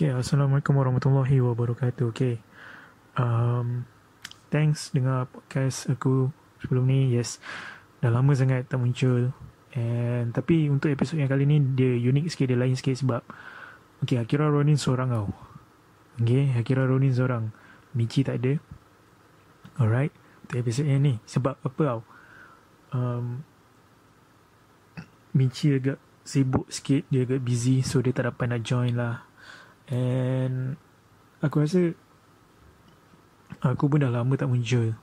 Okay, Assalamualaikum warahmatullahi wabarakatuh. Okay, um, thanks dengar podcast aku sebelum ni. Yes, dah lama sangat tak muncul. And tapi untuk episod yang kali ni dia unik sikit, dia lain sikit sebab Okay, Akira Ronin seorang tau. Okay, Akira Ronin seorang. Michi tak ada. Alright, untuk episod yang ni. Sebab apa tau? Um, Michi agak sibuk sikit, dia agak busy so dia tak dapat nak join lah. And aku rasa aku pun dah lama tak muncul.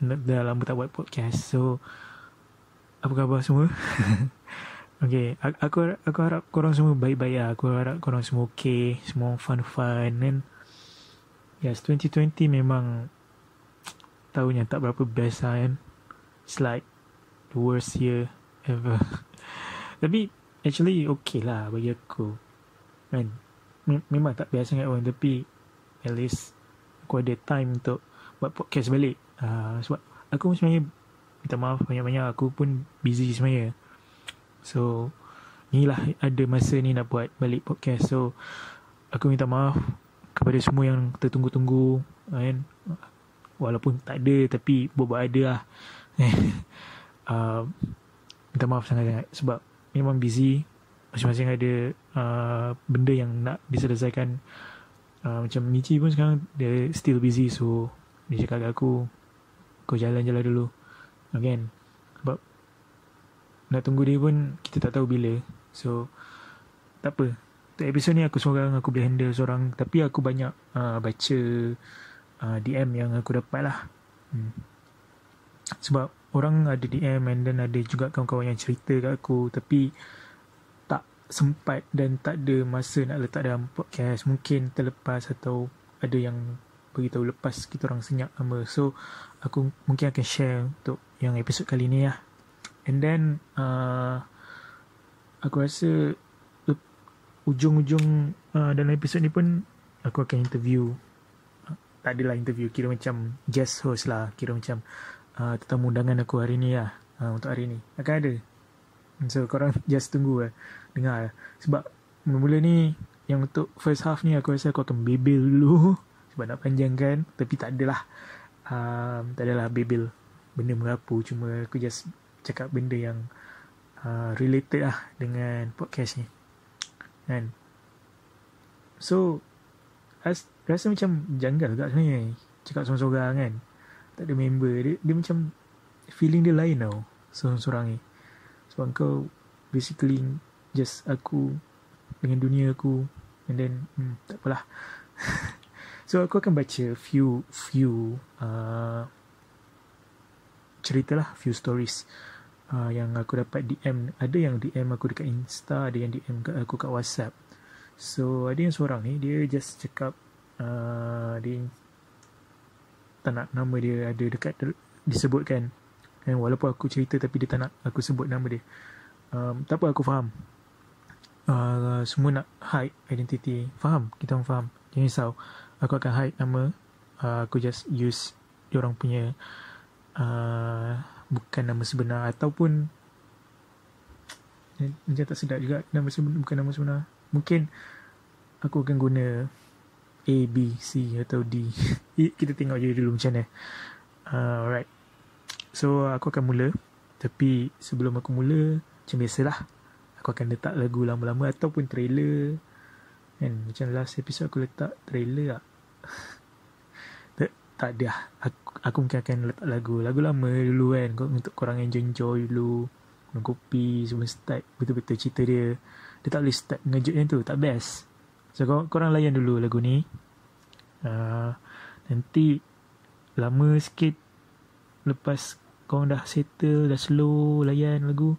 Dah lama tak buat podcast. So apa khabar semua? okay, aku aku harap korang semua baik-baik lah. Aku harap korang semua okay, semua fun-fun and yes, 2020 memang tahun yang tak berapa best lah kan. It's like the worst year ever. Tapi actually okay lah bagi aku. Kan? Memang tak biasa sangat pun tapi at least aku ada time untuk buat podcast balik. Uh, sebab aku sebenarnya minta maaf banyak-banyak aku pun busy sebenarnya. So ni lah ada masa ni nak buat balik podcast. So aku minta maaf kepada semua yang tertunggu-tunggu kan? Walaupun tak ada tapi buat-buat ada lah. Uh, minta maaf sangat-sangat sebab memang busy masing-masing ada uh, benda yang nak diselesaikan. Uh, macam Michi pun sekarang dia still busy so dia cakap kat aku kau jalan-jalan dulu. Again sebab nak tunggu dia pun kita tak tahu bila. So tak apa. Untuk episod ni aku seorang aku boleh handle seorang tapi aku banyak uh, baca uh, DM yang aku dapat lah. Hmm. sebab orang ada DM and then ada juga kawan-kawan yang cerita kat aku tapi sempat dan tak ada masa nak letak dalam podcast. Mungkin terlepas atau ada yang beritahu lepas kita orang senyap lama so aku mungkin akan share untuk yang episod kali ni lah. And then uh, aku rasa ujung-ujung uh, dalam episod ni pun aku akan interview. Uh, tak adalah interview kira macam guest host lah. Kira macam uh, tetamu undangan aku hari ni lah uh, untuk hari ni. Akan ada So korang just tunggu lah Dengar lah Sebab Mula-mula ni Yang untuk first half ni Aku rasa aku akan bebel dulu. Sebab nak panjangkan Tapi tak adalah. Um, Tak adalah bebel. Benda merapu Cuma aku just Cakap benda yang uh, Related lah Dengan podcast ni. Kan? So as, Rasa macam Janggal kat sebenarnya. Cakap seorang-seorang kan. Tak ada member. Dia, dia macam Feeling dia lain tau Seorang-seorang ni sebab kau basically just aku dengan dunia aku and then hmm, tak apalah. So aku akan baca few few uh, cerita lah few stories uh, yang aku dapat DM ada yang DM aku dekat Insta ada yang DM aku kat WhatsApp. So ada yang seorang ni dia just cakap uh, dia tak nak nama dia ada dekat disebutkan And walaupun aku cerita tapi dia tak nak aku sebut nama dia. Um, tak apa aku faham. Uh, semua nak hide identity. Faham? Kita orang faham. Jangan risau. Aku akan hide nama. Uh, aku just use dia orang punya uh, bukan nama sebenar ataupun macam tak sedap juga nama sebenar, bukan nama sebenar. Mungkin aku akan guna A, B, C atau D. Kita tengok je dulu macam mana. Uh, alright. So aku akan mula. Tapi sebelum aku mula Macam biasalah. Aku akan letak lagu lama-lama Ataupun trailer. Kan Macam last episode aku letak trailer lah tak, tak ada. Aku, aku mungkin akan letak lagu Lagu lama dulu kan. Untuk korang enjoy-enjoy dulu. Minum kopi Semua start. Betul-betul cerita dia. Dia tak boleh start ngejut macam tu. Tak best. So korang, korang layan dulu lagu ni. Uh, Nanti Lama sikit Lepas kau dah settle dah slow layan lagu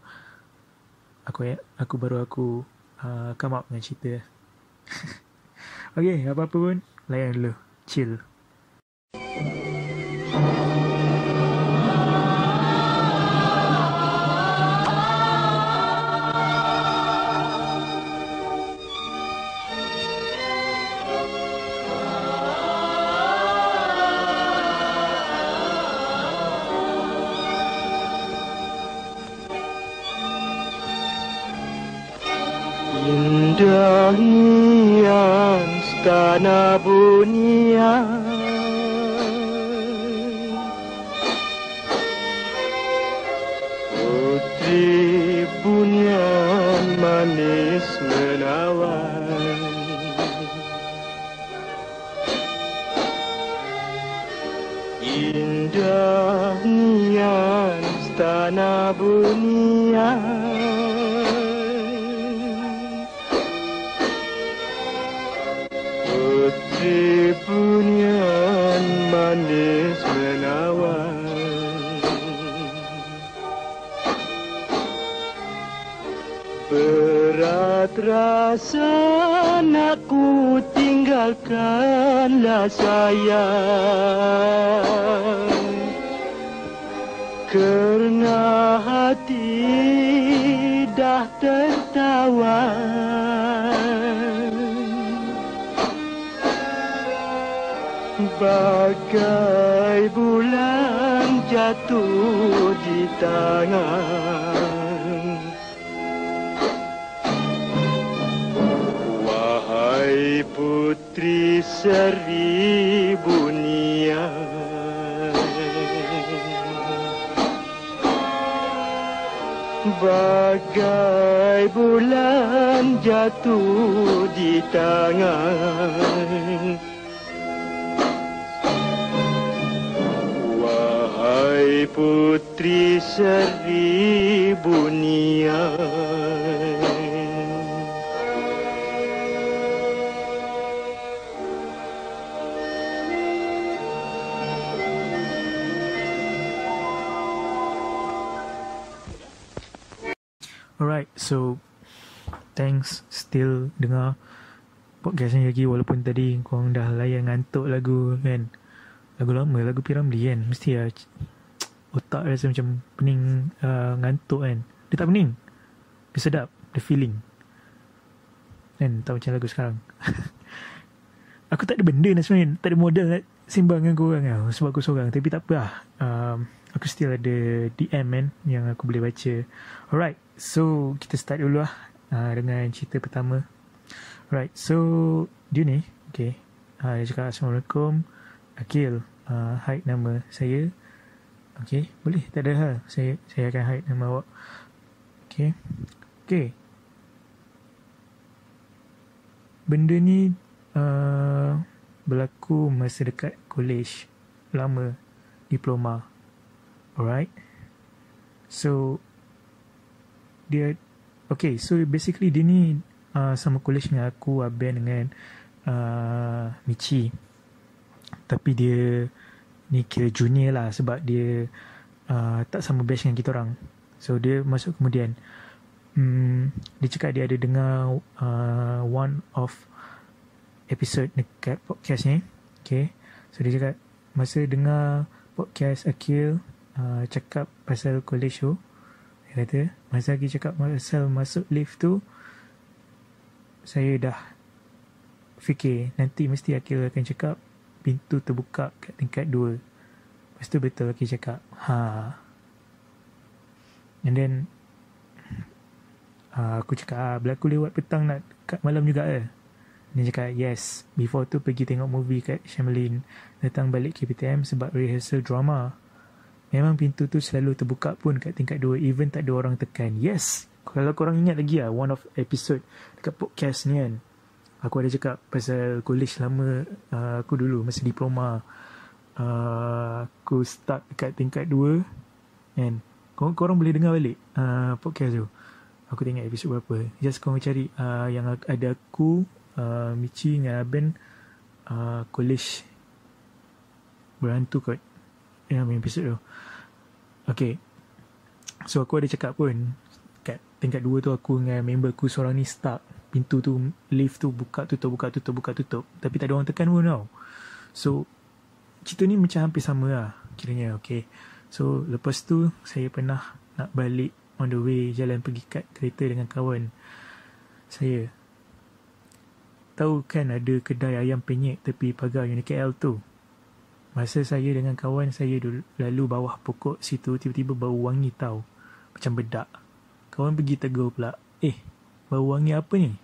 aku aku baru aku uh, come up dengan cerita. Okay, apa-apa pun layan dulu. Chill Yang istana bunyian tinggalkanlah sayang Kerana hati dah tertawan Bagai bulan jatuh di tangan seribu niat Bagai bulan jatuh di tangan. Wahai putri seribu niat so thanks still dengar podcast ni lagi walaupun tadi korang dah layan ngantuk lagu kan. Lagu lama, lagu Piramli kan. Mesti lah otak rasa macam pening uh, ngantuk kan. Dia tak pening. Dia sedap, the feeling. Kan, tak macam lagu sekarang. aku tak ada benda nak sebenarnya. Tak ada modal nak simbang dengan korang lah. Sebab aku seorang. Tapi tak apa lah. Um, aku still ada DM kan yang aku boleh baca. Alright, so kita start dulu lah uh, dengan cerita pertama. Alright, so dia ni, okay. Uh, dia cakap Assalamualaikum. Akil, uh, hide nama saya. Okay, boleh, tak ada hal. Saya saya akan hide nama awak. Okay. Okay. Benda ni uh, berlaku masa dekat college lama diploma. Alright. So dia okay. So basically dia ni uh, sama college dengan aku, Aben dengan uh, Michi. Tapi dia ni kira junior lah sebab dia uh, tak sama batch dengan kita orang. So dia masuk kemudian. Hmm, dia cakap dia ada dengar uh, one of episode dekat podcast ni. Okay. So dia cakap masa dengar podcast Akil uh, cakap pasal college tu. Kata masa lagi cakap pasal masuk lift tu. Saya dah fikir nanti mesti Akil akan cakap pintu terbuka kat tingkat 2. Lepas tu betul Akil cakap. Ha. And then uh, aku cakap ah, berlaku lewat petang nak kat malam juga eh. Dia cakap yes Before tu pergi tengok movie kat Shamelin Datang balik KPTM sebab rehearsal drama Memang pintu tu selalu terbuka pun kat tingkat 2 Even tak ada orang tekan. Yes. Kalau korang ingat lagi lah One of episode Dekat podcast ni kan. Aku ada cakap pasal college lama uh, Aku dulu masa diploma. Uh, Aku start dekat tingkat 2 And korang, korang boleh dengar balik uh, podcast tu. Aku tengok episode berapa. Just korang cari uh, Yang ada aku uh, Michi dengan Aben uh, College. Berhantu kot Main episode tu. Okay. So aku ada cakap pun Kat tingkat 2 tu aku dengan member aku Seorang ni stuck. Pintu tu Lift tu buka tutup Buka tutup Buka tutup. Tapi tak ada orang tekan pun tau. So Cerita ni macam hampir sama lah Kiranya okay. So lepas tu Saya pernah Nak balik On the way Jalan pergi kat kereta dengan kawan Saya. Tahu kan ada kedai ayam penyet tepi pagar UniKL tu? Masa saya dengan kawan saya lalu bawah pokok situ tiba-tiba bau wangi tau. Macam bedak. Kawan pergi tegur pula. Eh, bau wangi apa ni?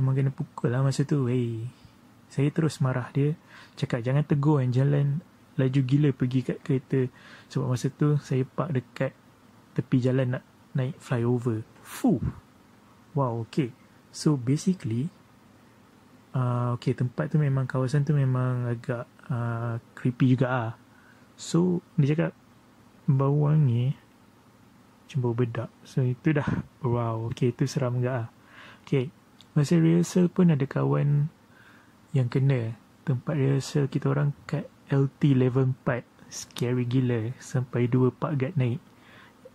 Memang kena pukul lah masa tu. Hey. Saya terus marah dia. Cakap jangan tegur yang jalan laju gila pergi kat kereta. Sebab masa tu saya park dekat tepi jalan nak naik flyover. Fuh. Wow, okay. So basically, uh, okay tempat tu memang kawasan tu memang agak uh, creepy juga ah. So dia cakap bau wangi bau bedak. So itu dah wow, okay itu seram juga ah. Okay, masa rehearsal pun ada kawan yang kena. Tempat rehearsal kita orang kat LT level 4 scary gila sampai dua pak guard naik.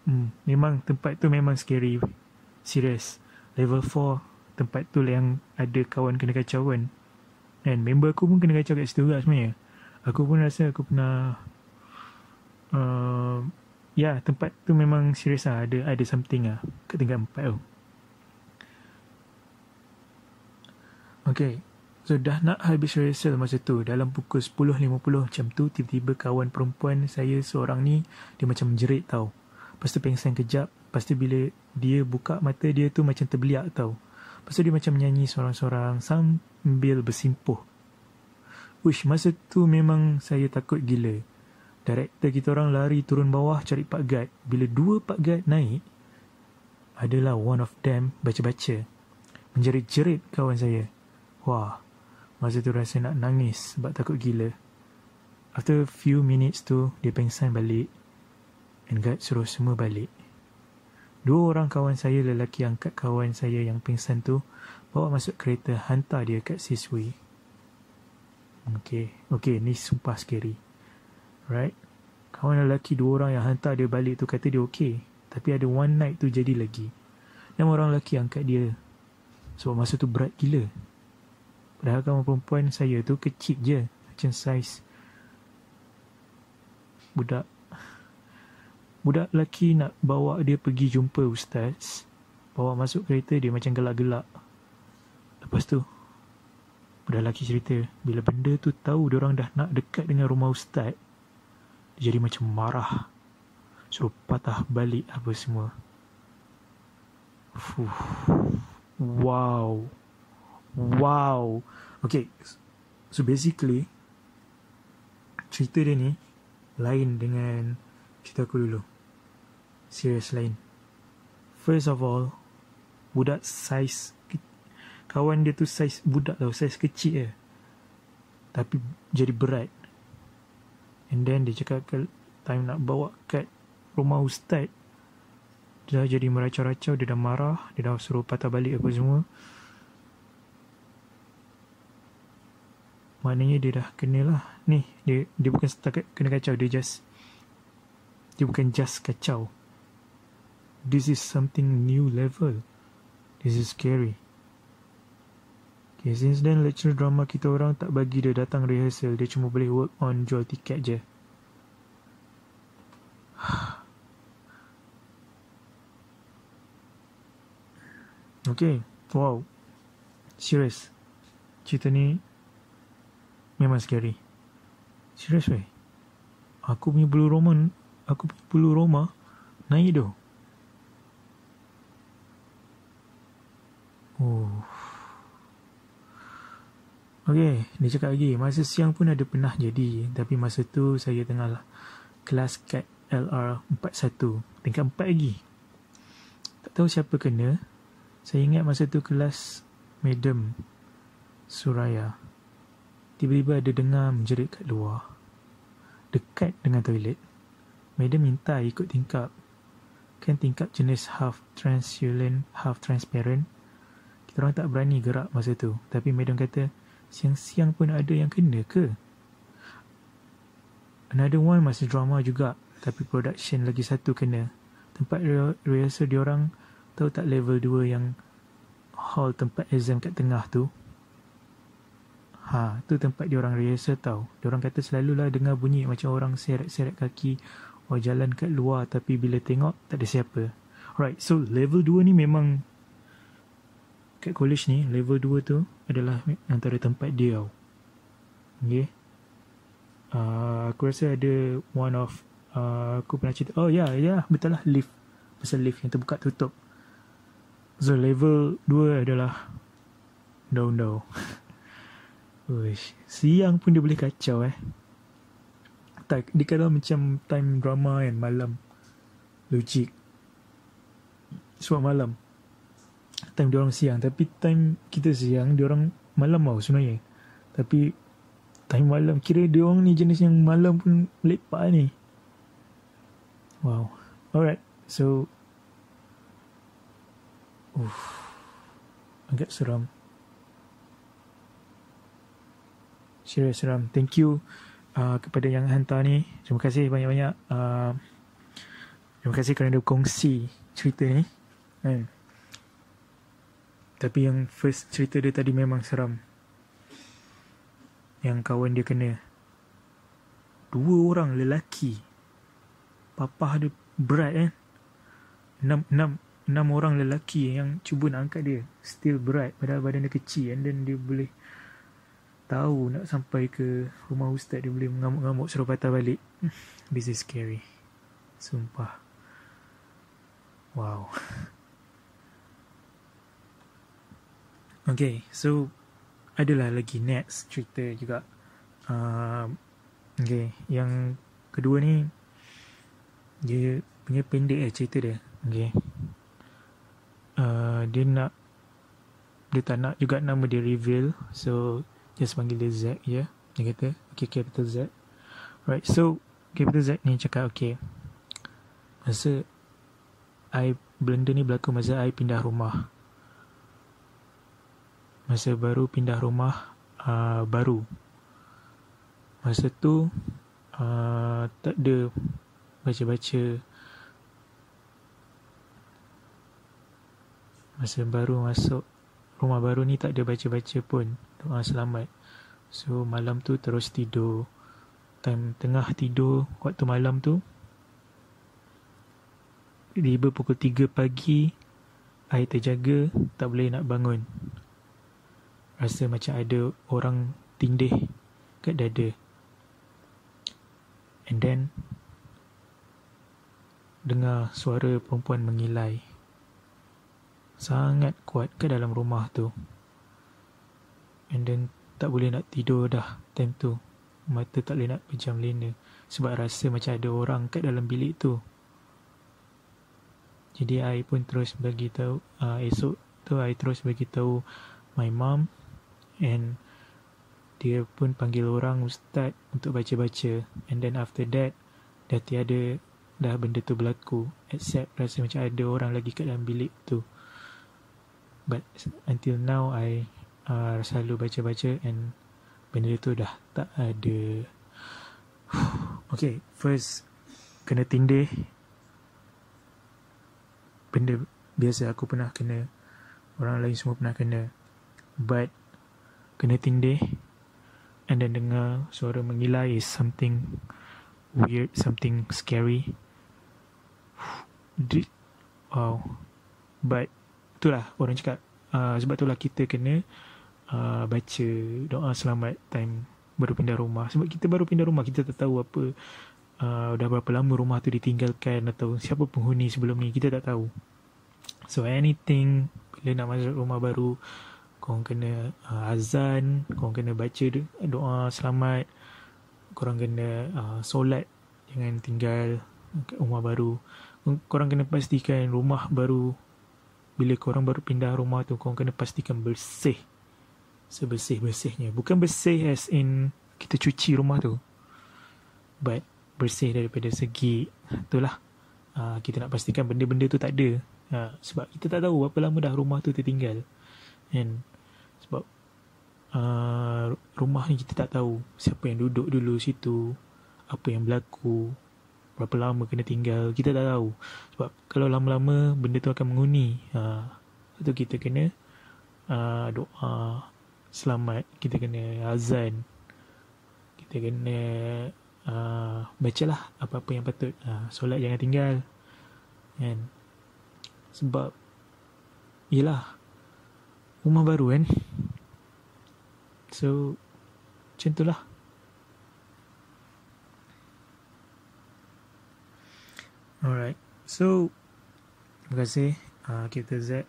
Hmm, memang tempat tu memang scary. Serius level 4 tempat tu yang ada kawan kena kacau kan. Dan member aku pun kena kacau kat situ juga sebenarnya aku pun rasa aku pernah uh, ya tempat tu memang serius lah. Ada ada something lah kat tingkat 4 tu. Okay. So dah nak habis rehearsal masa tu Dalam pukul 10.50 macam tu Tiba-tiba kawan perempuan saya seorang ni Dia macam menjerit tau. Lepas tu pengsan kejap. Lepas tu bila dia buka mata dia tu macam terbeliak tau. Lepas tu dia macam menyanyi seorang-seorang Sambil bersimpuh Uish masa tu memang saya takut gila Director kita orang lari turun bawah cari Pak Gad Bila dua Pak Gad naik Adalah one of them baca-baca Menjerit-jerit kawan saya Wah, masa tu rasa nak nangis sebab takut gila. After few minutes tu, dia pengsan balik. And guard suruh semua balik. Dua orang kawan saya lelaki angkat kawan saya yang pingsan tu bawa masuk kereta hantar dia kat Siswi. Okay, okay, ni sumpah scary. Right? Kawan lelaki dua orang yang hantar dia balik tu kata dia okay. Tapi ada one night tu jadi lagi. Nama orang lelaki angkat dia. Sebab masa tu berat gila. Padahal kawan perempuan saya tu kecil je. Macam saiz budak. Budak lelaki nak bawa dia pergi jumpa ustaz. Bawa masuk kereta dia macam gelak-gelak. Lepas tu, lelaki cerita. Bila benda tu tahu orang dah nak dekat dengan rumah ustaz. Dia jadi macam marah. Suruh patah balik apa semua. Fuh. Wow. Wow. Okay. So basically, cerita dia ni lain dengan cerita aku dulu. Serius lain. First of all, budak saiz kawan dia tu saiz budak tau, saiz kecil je. Tapi jadi berat. And then dia cakap ke time nak bawa kat rumah ustaz. Dia dah jadi meracau-racau, dia dah marah, dia dah suruh patah balik apa semua. Maknanya dia dah kena lah Ni dia, dia bukan setakat kena kacau Dia just Dia bukan just kacau This is something new level This is scary Okay, since then lecture drama kita orang tak bagi dia datang rehearsal. Dia cuma boleh work on jual tiket je. Okay, wow. Serious? Cerita ni Memang scary. Serius weh? Aku punya bulu roma Aku punya bulu roma Naik tu Oh Okay Dia cakap lagi Masa siang pun ada pernah jadi Tapi masa tu Saya tengah lah Kelas kat LR41 Tingkat 4 lagi Tak tahu siapa kena Saya ingat masa tu kelas Madam Suraya Tiba-tiba ada dengar menjerit kat luar. Dekat dengan toilet. Madam minta ikut tingkap. Kan tingkap jenis half translucent, half transparent. Kita orang tak berani gerak masa tu. Tapi madam kata, siang-siang pun ada yang kena ke? Another one masih drama juga. Tapi production lagi satu kena. Tempat rehearsal diorang tahu tak level 2 yang hall tempat exam kat tengah tu. Ha, tu tempat dia orang rehearsal tau. Dia orang kata selalulah dengar bunyi macam orang seret-seret kaki or jalan kat luar tapi bila tengok tak ada siapa. Right, so level 2 ni memang kat college ni, level 2 tu adalah antara tempat dia. Okay. Uh, aku rasa ada one of uh, aku pernah cerita. Oh ya, yeah, ya, yeah, betul lah lift. Pasal lift yang terbuka tutup. So level 2 adalah No, no. Uish. Siang pun dia boleh kacau eh. Tak, dia kalau macam time drama kan malam. Logik. Sebab malam. Time dia orang siang. Tapi time kita siang, dia orang malam tau sebenarnya. Tapi time malam, kira dia orang ni jenis yang malam pun lepak ni. Wow. Alright. So. Uff. Agak seram. Serius seram. Thank you uh, kepada yang hantar ni. Terima kasih banyak-banyak. Uh, terima kasih kerana kongsi cerita ni. Kan? Tapi yang first cerita dia tadi memang seram. Yang kawan dia kena. Dua orang lelaki. Papa dia berat kan. Enam, enam, enam orang lelaki yang cuba nak angkat dia. Still berat. Padahal badan dia kecil. And then dia boleh tahu nak sampai ke rumah ustaz dia boleh mengamuk-ngamuk suruh patah balik. This is scary. Sumpah. Wow. Okay, so adalah lagi next cerita juga. Uh, okay, yang kedua ni dia punya pendek eh cerita dia. Okay. Uh, dia nak dia tak nak juga nama dia reveal. So Just panggil dia Z ya. Dia kata okay capital Z. Right. So capital Z ni cakap okay. Masa I blender ni berlaku masa I pindah rumah. Masa baru pindah rumah uh, baru. Masa tu uh, tak ada baca-baca Masa baru masuk rumah baru ni tak ada baca-baca pun doa selamat. So malam tu terus tidur. Time tengah tidur waktu malam tu tiba pukul 3 pagi air terjaga tak boleh nak bangun. Rasa macam ada orang tindih kat dada. And then dengar suara perempuan mengilai. Sangat kuat ke dalam rumah tu. And then tak boleh nak tidur dah time tu. Mata tak boleh nak pejam lena. Sebab rasa macam ada orang kat dalam bilik tu. Jadi I pun terus bagi tahu uh, esok tu I terus bagi tahu my mom and dia pun panggil orang ustaz untuk baca-baca. And then after that dah tiada dah benda tu berlaku. Except rasa macam ada orang lagi kat dalam bilik tu. But until now I uh, selalu baca-baca and benda tu dah tak ada. Okay first kena tindih. Benda biasa aku pernah kena orang lain semua pernah kena. But kena tindih and then dengar suara mengilai is something weird something scary. Wow. But itulah orang cakap. Uh, sebab itulah kita kena uh, baca doa selamat time baru pindah rumah. Sebab kita baru pindah rumah kita tak tahu apa uh, dah berapa lama rumah tu ditinggalkan atau siapa penghuni sebelum ni kita tak tahu. So anything bila nak masuk rumah baru kau kena uh, azan kau kena baca doa selamat korang kena uh, solat jangan tinggal rumah baru korang kena pastikan rumah baru bila korang baru pindah rumah tu korang kena pastikan bersih sebersih-bersihnya. Bukan bersih as in kita cuci rumah tu. But bersih daripada segi itulah uh, kita nak pastikan benda-benda tu tak ada. Uh, sebab kita tak tahu berapa lama dah rumah tu tertinggal. And uh, rumah ni kita tak tahu. Siapa yang duduk dulu situ, apa yang berlaku, berapa lama kena tinggal, kita tak tahu. Sebab kalau lama-lama benda tu akan menghuni. Uh, itu kita kena uh, doa selamat. Kita kena azan. Kita kena uh, bacalah apa-apa yang patut. Uh, solat jangan tinggal kan? Sebab yelah rumah baru kan so macam tu lah. Alright. So terima kasih uh, kita Z.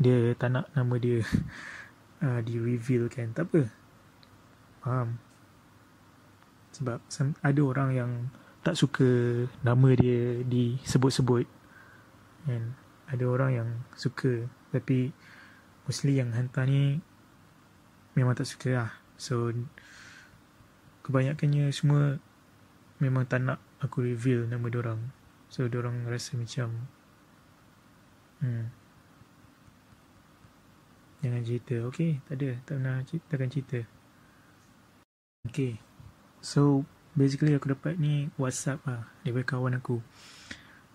Dia tak nak nama dia uh, di reveal kan tak apa. Faham? Sebab ada orang yang tak suka nama dia disebut-sebut. Kan ada orang yang suka. Tapi mostly yang hantar ni memang tak suka lah. So kebanyakannya semua memang tak nak aku reveal nama orang so orang rasa macam hmm. Jangan cerita. Okay tak ada. Tak pernah cerita, takkan cerita. Okay so basically aku dapat ni whatsapp lah daripada kawan aku.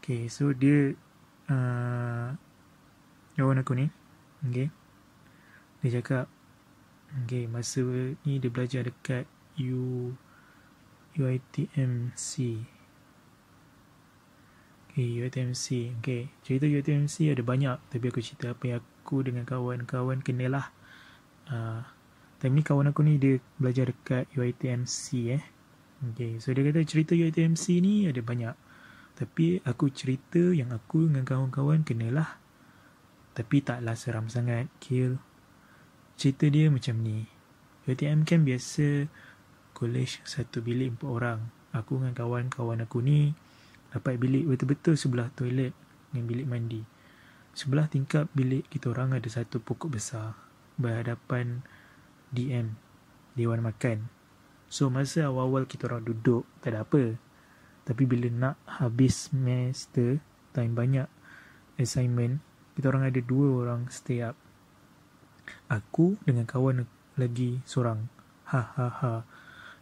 Okay so dia uh, kawan aku ni okay dia cakap okay masa ni dia belajar dekat U UITMC okay UITMC okay cerita UITMC ada banyak tapi aku cerita apa yang aku dengan kawan-kawan kenalah uh, time ni kawan aku ni dia belajar dekat UITMC eh Okay, so dia kata cerita UITMC ni ada banyak. Tapi aku cerita yang aku dengan kawan-kawan kenalah. Tapi taklah seram sangat, kill. Cerita dia macam ni. UITM kan biasa college satu bilik empat orang. Aku dengan kawan-kawan aku ni dapat bilik betul-betul sebelah toilet dengan bilik mandi. Sebelah tingkap bilik kita orang ada satu pokok besar berhadapan DM, Dewan Makan. So masa awal-awal kita orang duduk tak ada apa. Tapi bila nak habis semester, time banyak assignment, kita orang ada dua orang stay up. Aku dengan kawan lagi seorang. Ha ha ha.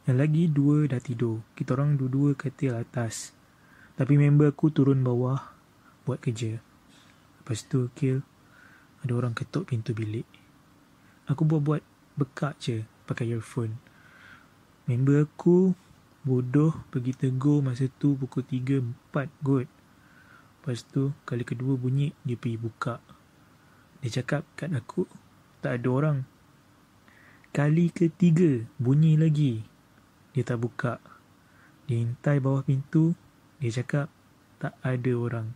Yang lagi dua dah tidur. Kita orang dua-dua katil atas. Tapi member aku turun bawah buat kerja. Lepas tu kill ada orang ketuk pintu bilik. Aku buat-buat bekak je pakai earphone. Member aku bodoh pergi tegur masa tu pukul 3, 4 kot. Lepas tu kali kedua bunyi dia pergi buka. Dia cakap kat aku tak ada orang. Kali ketiga bunyi lagi. Dia tak buka. Dia hintai bawah pintu. Dia cakap tak ada orang.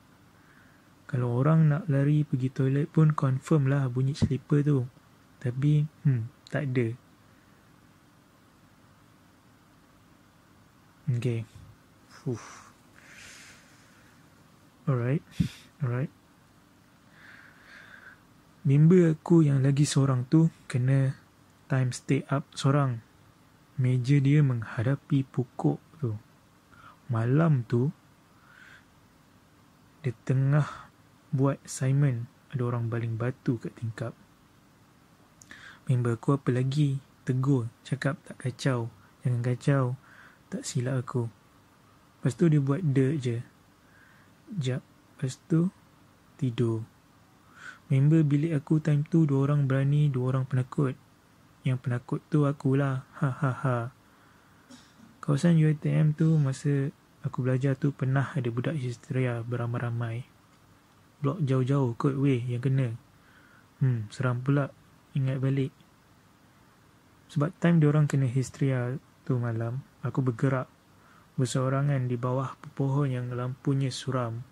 Kalau orang nak lari pergi toilet pun confirm lah bunyi slipper tu. Tapi hmm, tak ada. Okay. Oof. Alright. Alright. Member aku yang lagi seorang tu kena time stay up seorang. Meja dia menghadapi pokok tu. Malam tu, dia tengah buat assignment. Ada orang baling batu kat tingkap. Member aku apa lagi? Tegur. Cakap tak kacau. Jangan kacau. Tak silap aku Lepas tu dia buat dirt je Jap Lepas tu Tidur Member bilik aku time tu Dua orang berani Dua orang penakut. Yang penakut tu akulah Ha ha ha. Kawasan UITM tu Masa aku belajar tu Pernah ada budak histeria Beramai-ramai. Blok jauh-jauh kot weh Yang kena. Hmm seram pula Ingat balik. Sebab time dia orang kena histeria tu malam Aku bergerak berseorangan di bawah pohon yang lampunya suram.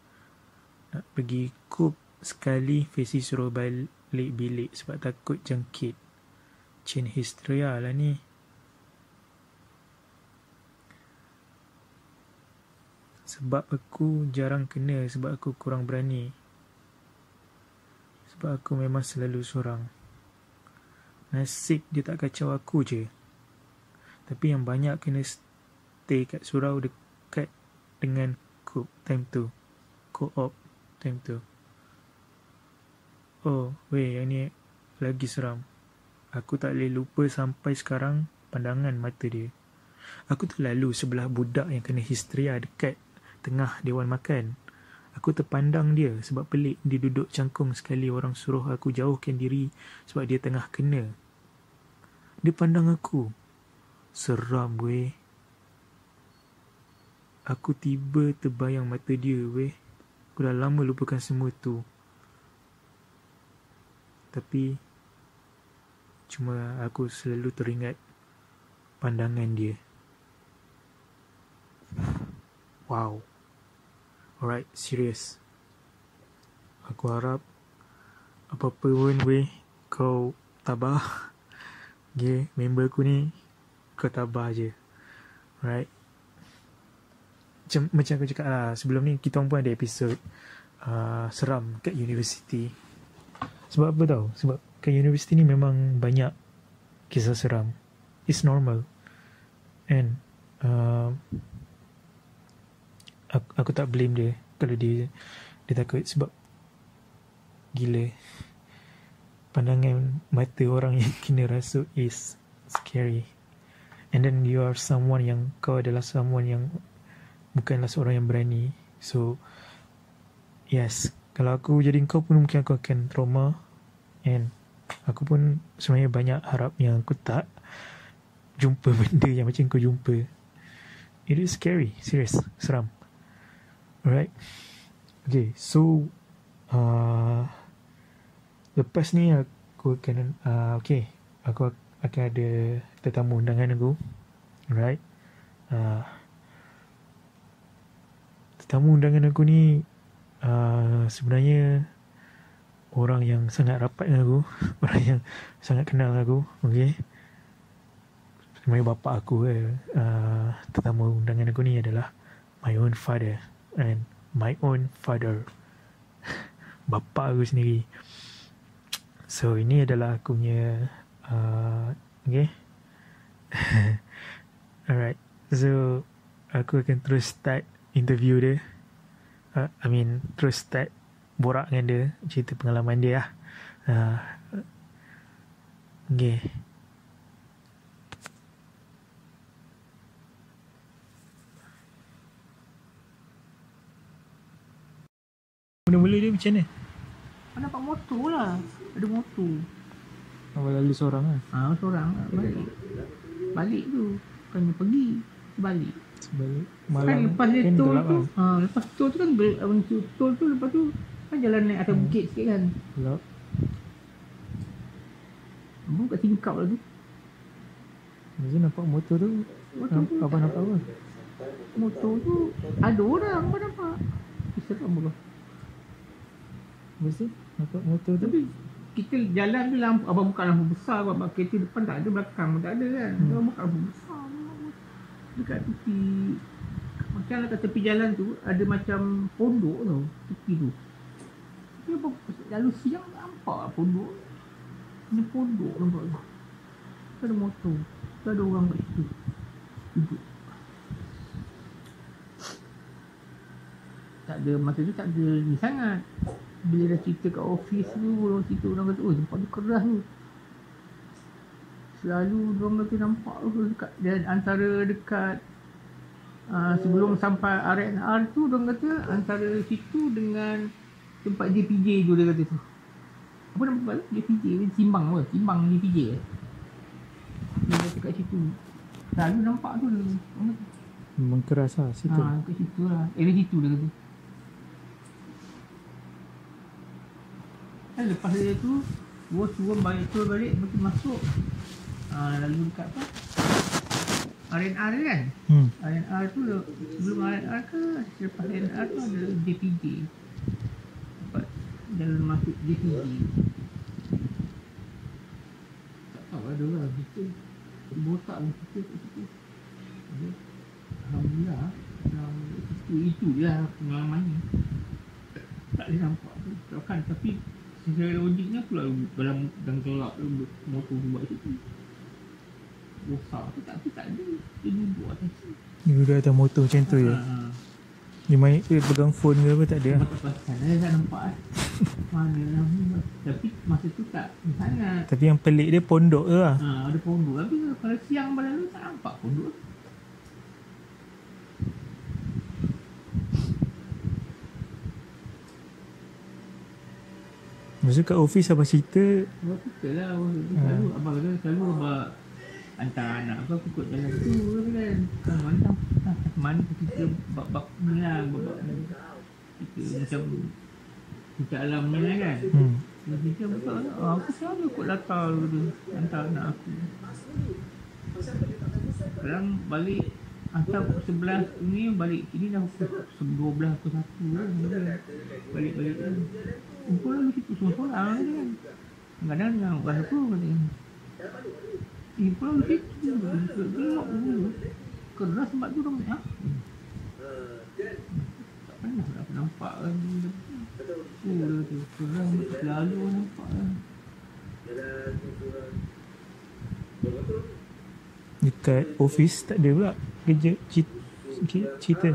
Nak pergi kup sekali Fesi suruh balik bilik sebab takut jangkit. Chain hysteria lah ni. Sebab aku jarang kena sebab aku kurang berani. Sebab aku memang selalu seorang. Nasib dia tak kacau aku je. Tapi yang banyak kena stay kat surau dekat dengan co time tu. Co-op time tu. Oh, weh, yang ni lagi seram. Aku tak boleh lupa sampai sekarang pandangan mata dia. Aku terlalu sebelah budak yang kena histeria dekat tengah dewan makan. Aku terpandang dia sebab pelik dia duduk cangkung sekali orang suruh aku jauhkan diri sebab dia tengah kena. Dia pandang aku. Seram weh. Aku tiba terbayang mata dia weh. Aku dah lama lupakan semua tu. Tapi cuma aku selalu teringat pandangan dia. Wow. Alright, serious. Aku harap apa-apa pun weh kau tabah. Okay, member aku ni kau tabah je. Right? Macam, macam aku cakap lah, sebelum ni kita pun ada episod uh, seram kat university. Sebab apa tau? Sebab kat university ni memang banyak kisah seram. It's normal. And uh, aku, aku tak blame dia kalau dia dia takut sebab gila pandangan mata orang yang kena rasuk is scary and then you are someone yang kau adalah someone yang bukanlah seorang yang berani so yes kalau aku jadi kau pun mungkin aku akan trauma. And aku pun sebenarnya banyak harap yang aku tak jumpa benda yang macam kau jumpa. It is scary. Serious. Seram. Alright. Okay. So uh, lepas ni aku akan uh, okay. Aku akan ada tetamu undangan aku. Alright. Uh, tetamu undangan aku ni uh, sebenarnya orang yang sangat rapat dengan aku orang yang sangat kenal aku okay sebenarnya bapa aku uh, tetamu undangan aku ni adalah my own father and my own father. Bapa aku sendiri. So ini adalah aku punya uh, okay alright. So aku akan terus start interview dia uh, I mean terus start borak dengan dia cerita pengalaman dia lah uh, okay Mula-mula dia macam mana? Kau nampak motor lah. Ada motor. Awal lalu seorang lah. Ha, seorang lah. Balik. Balik tu. Bukannya pergi. Balik. Sebalik Kan malam lepas dia kan tol tu. lah. Ha, lepas tol tu kan. ber- Abang tu, tol tu lepas tu. Kan jalan naik atas Hmm. bukit sikit kan. Gelap. Abang kat tingkap lah tu. Lepas nampak motor tu. Motor Namp- tu. Apa nampak apa? Motor tu. Ada orang kau nampak. Kisah apa kau? Lepas nampak motor tu. Tapi kita jalan tu lampu abang buka lampu besar abang kereta depan tak ada belakang pun tak ada kan hmm. abang buka lampu besar dekat tepi macam lah kat tepi jalan tu ada macam pondok tau tepi tu. Tapi abang lalu siang tak nampak lah pondok. Ni pondok nampak tu tu ada motor. Tu ada orang kat situ. Duduk. Tak ada masa tu tak ada ni sangat. Bila dah cerita kat office tu orang cerita orang kata oh tempat tu keras tu selalu orang kata nampak tu dekat dan antara dekat uh, sebelum sampai RNR tu orang kata antara situ dengan tempat JPJ tu dia kata tu apa nama tempat tu JPJ Simbang apa Simbang JPJ eh dia kata kat situ selalu nampak tu dia kata Memang keras lah situ. Ha, kat situ lah. Area situ dia kata. Kan lepas dia tu, gua turun balik tu balik, tu masuk. Ha, lalu dekat apa? RNR dia kan? Hmm. RNR tu sebelum RNR ke selepas RNR tu ada JPJ. Tempat jalan masuk JPJ. Tak tahu ada lah kita botak lah kita kat situ. Alhamdulillah yang itu, itu je lah pengalamannya. Tak boleh nampak tu. Kan tapi secara logiknya pula dalam dalam gelap tu motor tu buat situ. Rosak tu tak tu tak ada. Dia duduk atas tu. Dia duduk atas motor macam tu je. Ha, Dia main dia pegang phone ke apa tak ada. lah. Nampak pasal saya tak nampak eh. Mana lah ni. Tapi masa tu tak sangat. Tapi yang pelik dia pondok tu lah. Ha, ada pondok. Tapi kalau siang pada lalu tak nampak pondok. Maksud kat office apa cerita Abang suka lah abang suka. Selalu abang kata selalu abang hantar anak aku aku ikut jalan tu kan. Kan mana ah, mana kita bab-bab ni lah bab-bab ni. Kita macam kita alam ni lah kan. hmm. Dia fikir betul lah. Ah, aku selalu ikut latar tu hantar anak aku. Sekarang balik hantar pukul sebelas ni balik sini dah pukul dua belas pukul satu kan. Balik-balik kan. Kumpul lah situ semua seorang je kan. Kadang dengan apa kata. Pulau situ. Tengok dulu. Keras sebab tu orang ha? Tak pernah nak nampak kan. Oh, tu. Keras selalu nampak kan. Dekat office tak ada pula kerja cerita, cerita.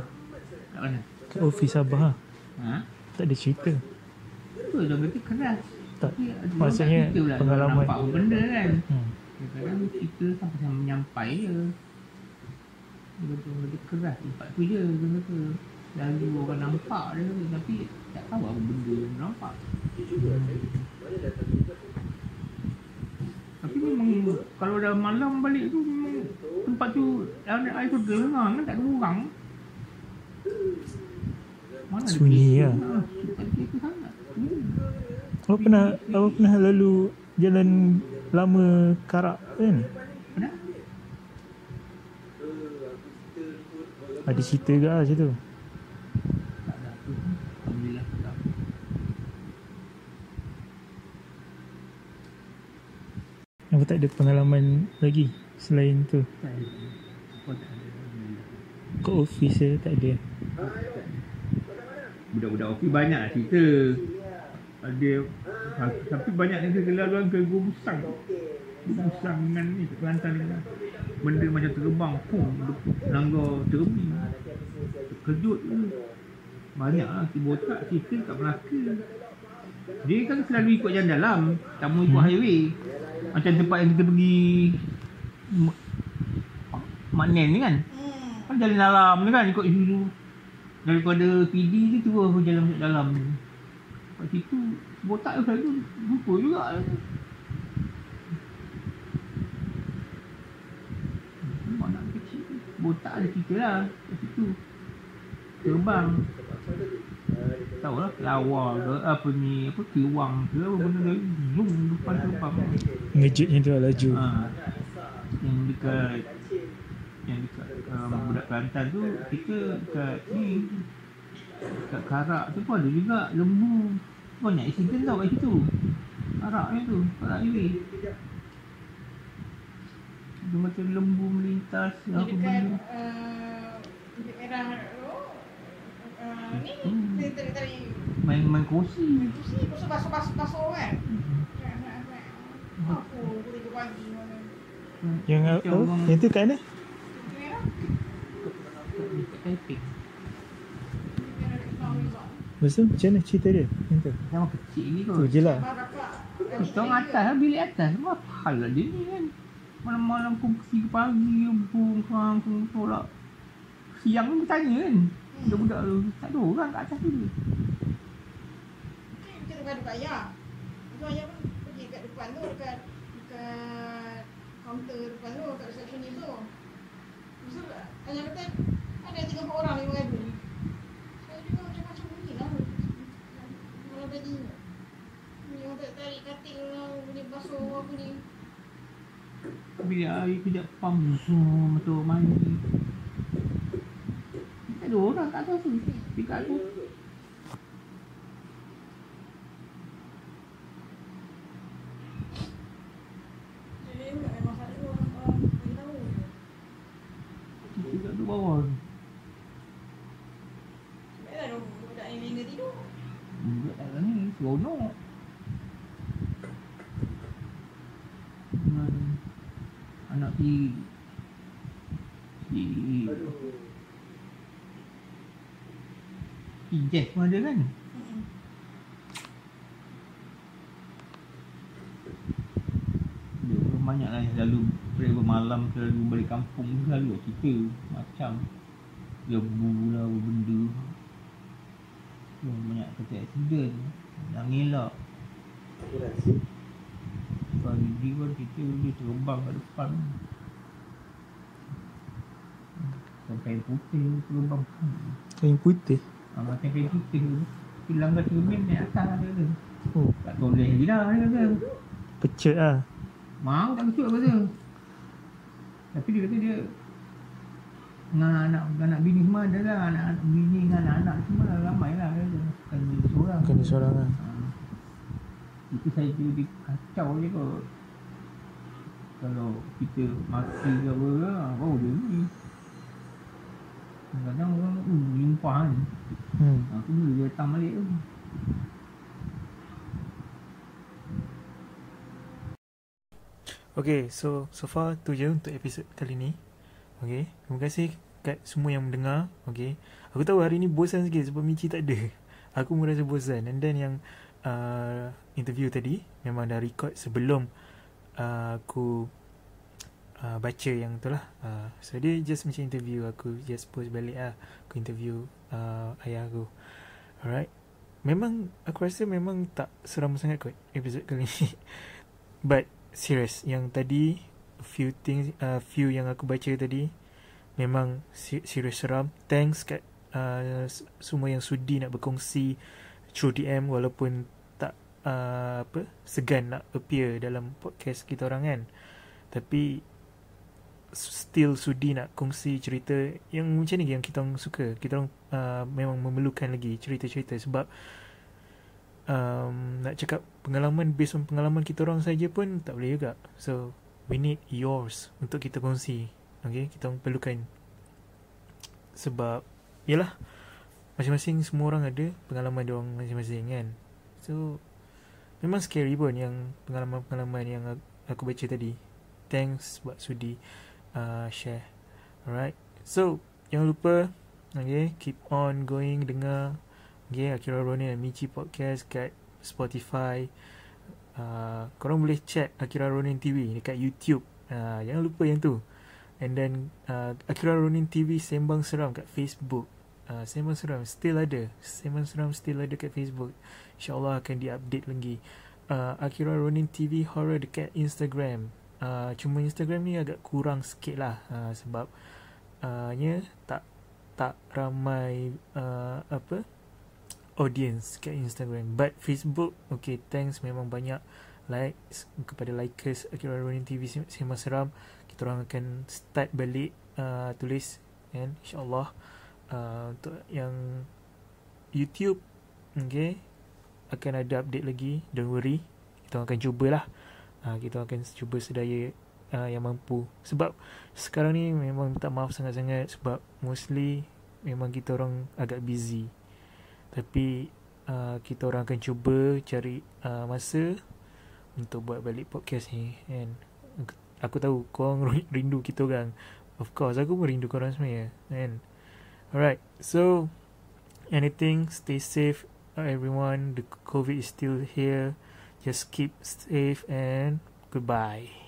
Mana? Kat office Sabah lah. Ha? Tak ada cerita. Tu dia kata keras. Tak. Maksudnya pula, pengalaman. Nampak benda kan. Hmm. Dia cerita sampai sama menyampai je. Dia kata dia keras tempat tu je dia kata. Lalu orang nampak dia tapi tak tahu apa benda yang nampak. Tapi memang kalau dah malam balik tu memang tempat tu air air tu dengar kan tak ada orang. Mana Sunyi kereta? lah. Ada kereta sangat. Awak pernah awak pernah lalu jalan lama Karak kan? Ada cerita ke lah macam tu? Tak ada pengalaman lagi selain tu? Tak ada. Kat office je tak ada. Budak-budak okey banyak lah cerita. Ada tapi banyak yang kelaluan ke busang. Busang dengan ni perantar dengan benda macam terbang pum langgar terbi. Terkejut tu. Banyak lah si botak cerita kat Melaka. Dia kan selalu ikut jalan dalam, tak mau ikut Hmm. highway. Macam tempat yang kita pergi Maknen ni kan. Kan jalan dalam ni kan ikut situ. Daripada PD ni terus aku jalan masuk dalam ni. Kat situ botak tu selalu lupa juga. Hmm, Anak kecil botak ada cerita lah kat situ. Terbang. Tahu lah kelawar ke apa ni apa kiwang ke apa benda dia zoom depan terbang. Ngejutnya tu lah laju. Ha. Yang dekat yang dekat um, budak Kelantan tu kita kat ni kat Karak tu pun ada juga lembu. Banyak accident tau kat situ. Karak ni tu Karak highway. Dia macam lembu melintas Di apa dekat benda. uh, tu uh, Ni Hmm. Tarik-tarik main-main kursi Kursi Kursi basuh-basuh Kan? Apa Tiga pagi mana Yang Macam apa? orang- Yang tu kat mana? Bukit Merah. Dekat Taipei Bukit Merah dekat Taman Resort Lepas tu macam mana cerita dia? Tu. sama kecil ni Tu kot je lah. Abang kakak Tong atas lah, bilik atas. Apa hal lah dia ni kan. Malam-malam kongsi ke pagi, bung, kang, kong, tolak. Siang pun bertanya kan. Budak-budak tu, tak ada orang kat atas tu. Kita tengah dekat ayah Tu ayah pun pergi kat depan tu Dekat Dekat Kaunter depan tu Kat receptionist tu Lepas tu Ayah kata Ada tiga empat orang yang mengadu Saya juga macam-macam bunyi lah Malam tadi Bunyi orang tarik katil lah Bunyi basuh apa ni Bilik air kejap pam, zoom, betul mandi. Tak ada orang kat atas tu. Dekat tu. Jadi memang satu orang orang beritahu Dekat tu bawah tu. Sebenarnya ada budak yang lena tidur Budak tak ni, seronok. Dengan anak si si Jess pun ada kan? Dia orang banyak lah yang selalu travel malam selalu balik kampung selalu lah cerita macam lebu lah apa benda. Dia banyak kata accident yang elak. Pagi dia kan kita dia terbang kat depan. Sampai putih terbang. Kain putih. Ha, Macam putih tu Dia langgar cermin naik atas dia kata Oh, Tak lagi dah dia kata. Pecut lah. Mau tak kecut kata Tapi dia kata dia Dengan anak anak bini semua ada lah. Anak, anak bini dengan anak-anak semua lah ramai lah dia kata. Bukan dia seorang. Bukan dia seorang lah. ha. Kita saja dia kacau je kot. Kalau kita maki ke apa ke ah, Baru dia ni Kadang-kadang orang uh, Limpah kan Hmm. Aku mula dia datang balik tu Okay, so so far tu je untuk episod kali ni. Okay, terima kasih kat semua yang mendengar. Okay, aku tahu hari ni bosan sikit sebab Michi tak ada. Aku merasa bosan. And then yang uh, interview tadi memang dah record sebelum uh, aku uh, baca yang tu lah. Uh, so dia just macam interview aku just post balik lah. Aku interview uh, ayah aku. Alright. Memang aku rasa memang tak seram sangat kot episod kali ni. But serious yang tadi few things uh, few yang aku baca tadi memang se- serious seram thanks kat uh, semua yang sudi nak berkongsi through DM walaupun tak uh, apa segan nak appear dalam podcast kita orang kan tapi still sudi nak kongsi cerita yang macam ni yang kita orang suka kita orang uh, memang memerlukan lagi cerita-cerita sebab um, nak cakap pengalaman based on pengalaman kita orang saja pun tak boleh juga. So we need yours untuk kita kongsi. Okay, kita orang perlukan sebab yalah masing-masing semua orang ada pengalaman dia orang masing-masing kan. So memang scary pun yang pengalaman-pengalaman yang aku baca tadi. Thanks buat sudi uh, share. Alright. So jangan lupa okay, keep on going dengar Okay, Akira Ronin dan Michi Podcast kat Spotify. Uh, korang boleh check Akira Ronin TV dekat YouTube. Uh, jangan lupa yang tu. And then uh, Akira Ronin TV Sembang Seram kat Facebook. Uh, Sembang Seram still ada. Sembang Seram still ada kat Facebook. InsyaAllah akan di-update lagi. Uh, Akira Ronin TV Horror dekat Instagram. Uh, cuma Instagram ni agak kurang sikit lah. Uh, sebab uh, nya tak tak ramai uh, apa audience kat Instagram. But Facebook okay thanks memang banyak likes kepada likers Akira Ronin TV Sem- Sembang Seram. Kita orang akan start balik uh, tulis kan insyaallah. Uh, untuk yang YouTube okay akan ada update lagi. Don't worry kita akan cubalah uh, kita akan cuba sedaya uh, yang mampu. Sebab sekarang ni memang minta maaf sangat-sangat sebab mostly memang kita orang agak busy. Tapi uh, kita orang akan cuba cari uh, masa untuk buat balik podcast ni. And aku tahu korang rindu kita orang. Of course aku pun rindu korang sebenarnya kan? Alright so anything stay safe everyone. The covid is still here just keep safe and goodbye